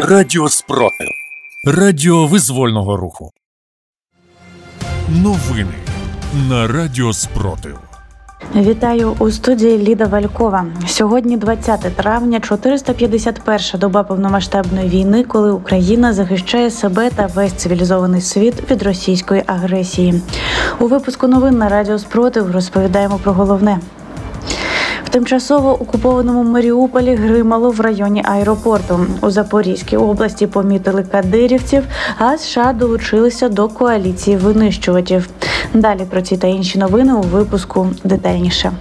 Радіо Спротив. Радіо визвольного руху. Новини на Радіо Спротив. Вітаю у студії Ліда Валькова. Сьогодні 20 травня, 451 доба повномасштабної війни, коли Україна захищає себе та весь цивілізований світ від російської агресії. У випуску новин на Радіо Спротив розповідаємо про головне. Тимчасово окупованому Маріуполі гримало в районі аеропорту. У Запорізькій області помітили кадирівців, а США долучилися до коаліції винищувачів. Далі про ці та інші новини у випуску детальніше.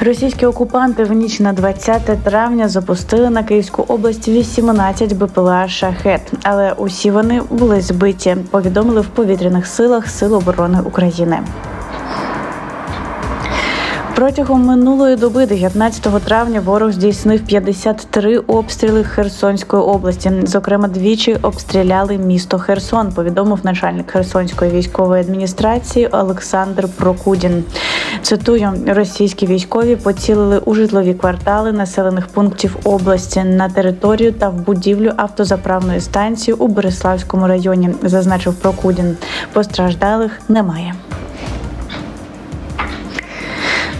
Російські окупанти в ніч на 20 травня запустили на Київську область 18 БПЛА шахет, але усі вони були збиті. Повідомили в повітряних силах Сил оборони України. Протягом минулої доби, 19 травня, ворог здійснив 53 обстріли Херсонської області. Зокрема, двічі обстріляли місто Херсон. Повідомив начальник Херсонської військової адміністрації Олександр Прокудін. Цитую: російські військові поцілили у житлові квартали населених пунктів області на територію та в будівлю автозаправної станції у Береславському районі. Зазначив Прокудін. Постраждалих немає.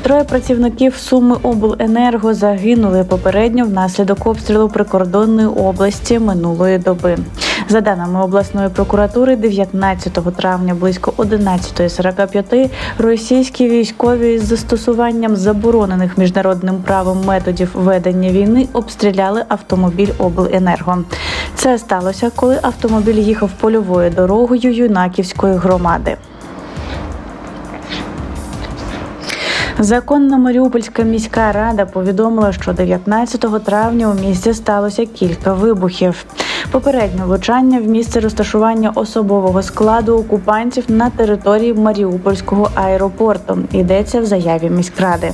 Троє працівників Суми обленерго загинули попередньо внаслідок обстрілу прикордонної області минулої доби. За даними обласної прокуратури, 19 травня близько 11.45 російські військові з застосуванням заборонених міжнародним правом методів ведення війни обстріляли автомобіль обленерго. Це сталося, коли автомобіль їхав польовою дорогою юнаківської громади. Законна Маріупольська міська рада повідомила, що 19 травня у місті сталося кілька вибухів. Попереднє влучання в місце розташування особового складу окупантів на території Маріупольського аеропорту. Йдеться в заяві міськради.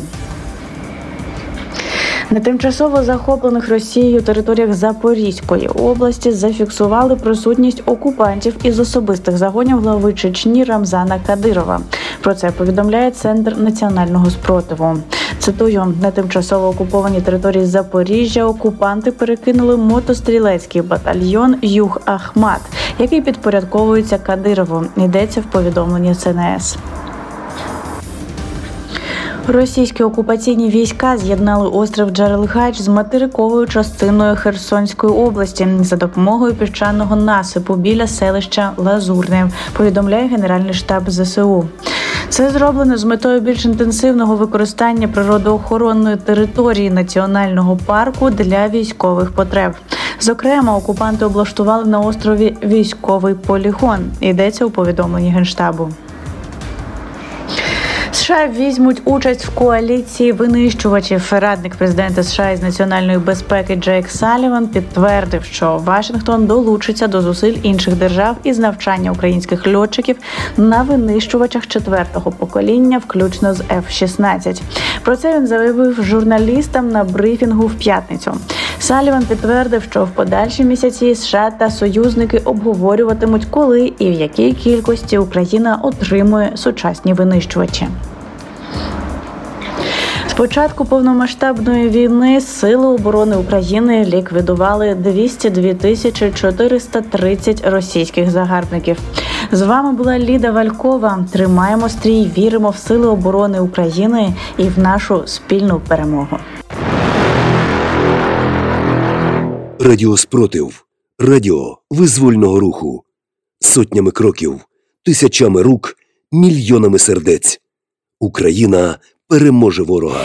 На тимчасово захоплених Росією територіях Запорізької області зафіксували присутність окупантів із особистих загонів глави Чечні Рамзана Кадирова. Про це повідомляє центр національного спротиву. Цитую на тимчасово окупованій території Запоріжжя. Окупанти перекинули мотострілецький батальйон Юг Ахмат, який підпорядковується Кадирову. Йдеться в повідомленні ЦНС. Російські окупаційні війська з'єднали острів Джарилгач з материковою частиною Херсонської області за допомогою піщаного насипу біля селища Лазурне. Повідомляє Генеральний штаб ЗСУ. Це зроблено з метою більш інтенсивного використання природоохоронної території національного парку для військових потреб. Зокрема, окупанти облаштували на острові військовий полігон. Йдеться у повідомленні генштабу. США візьмуть участь в коаліції винищувачів. Радник президента США із національної безпеки Джейк Саліван підтвердив, що Вашингтон долучиться до зусиль інших держав із навчання українських льотчиків на винищувачах четвертого покоління, включно з F-16. Про це він заявив журналістам на брифінгу в п'ятницю. Саліван підтвердив, що в подальші місяці США та союзники обговорюватимуть, коли і в якій кількості Україна отримує сучасні винищувачі. Початку повномасштабної війни Сили оборони України ліквідували 202 тисячі 430 російських загарбників. З вами була Ліда Валькова. Тримаємо стрій, віримо в сили оборони України і в нашу спільну перемогу. Радіо Спротив. Радіо визвольного руху. Сотнями кроків, тисячами рук, мільйонами сердець. Україна переможе ворога.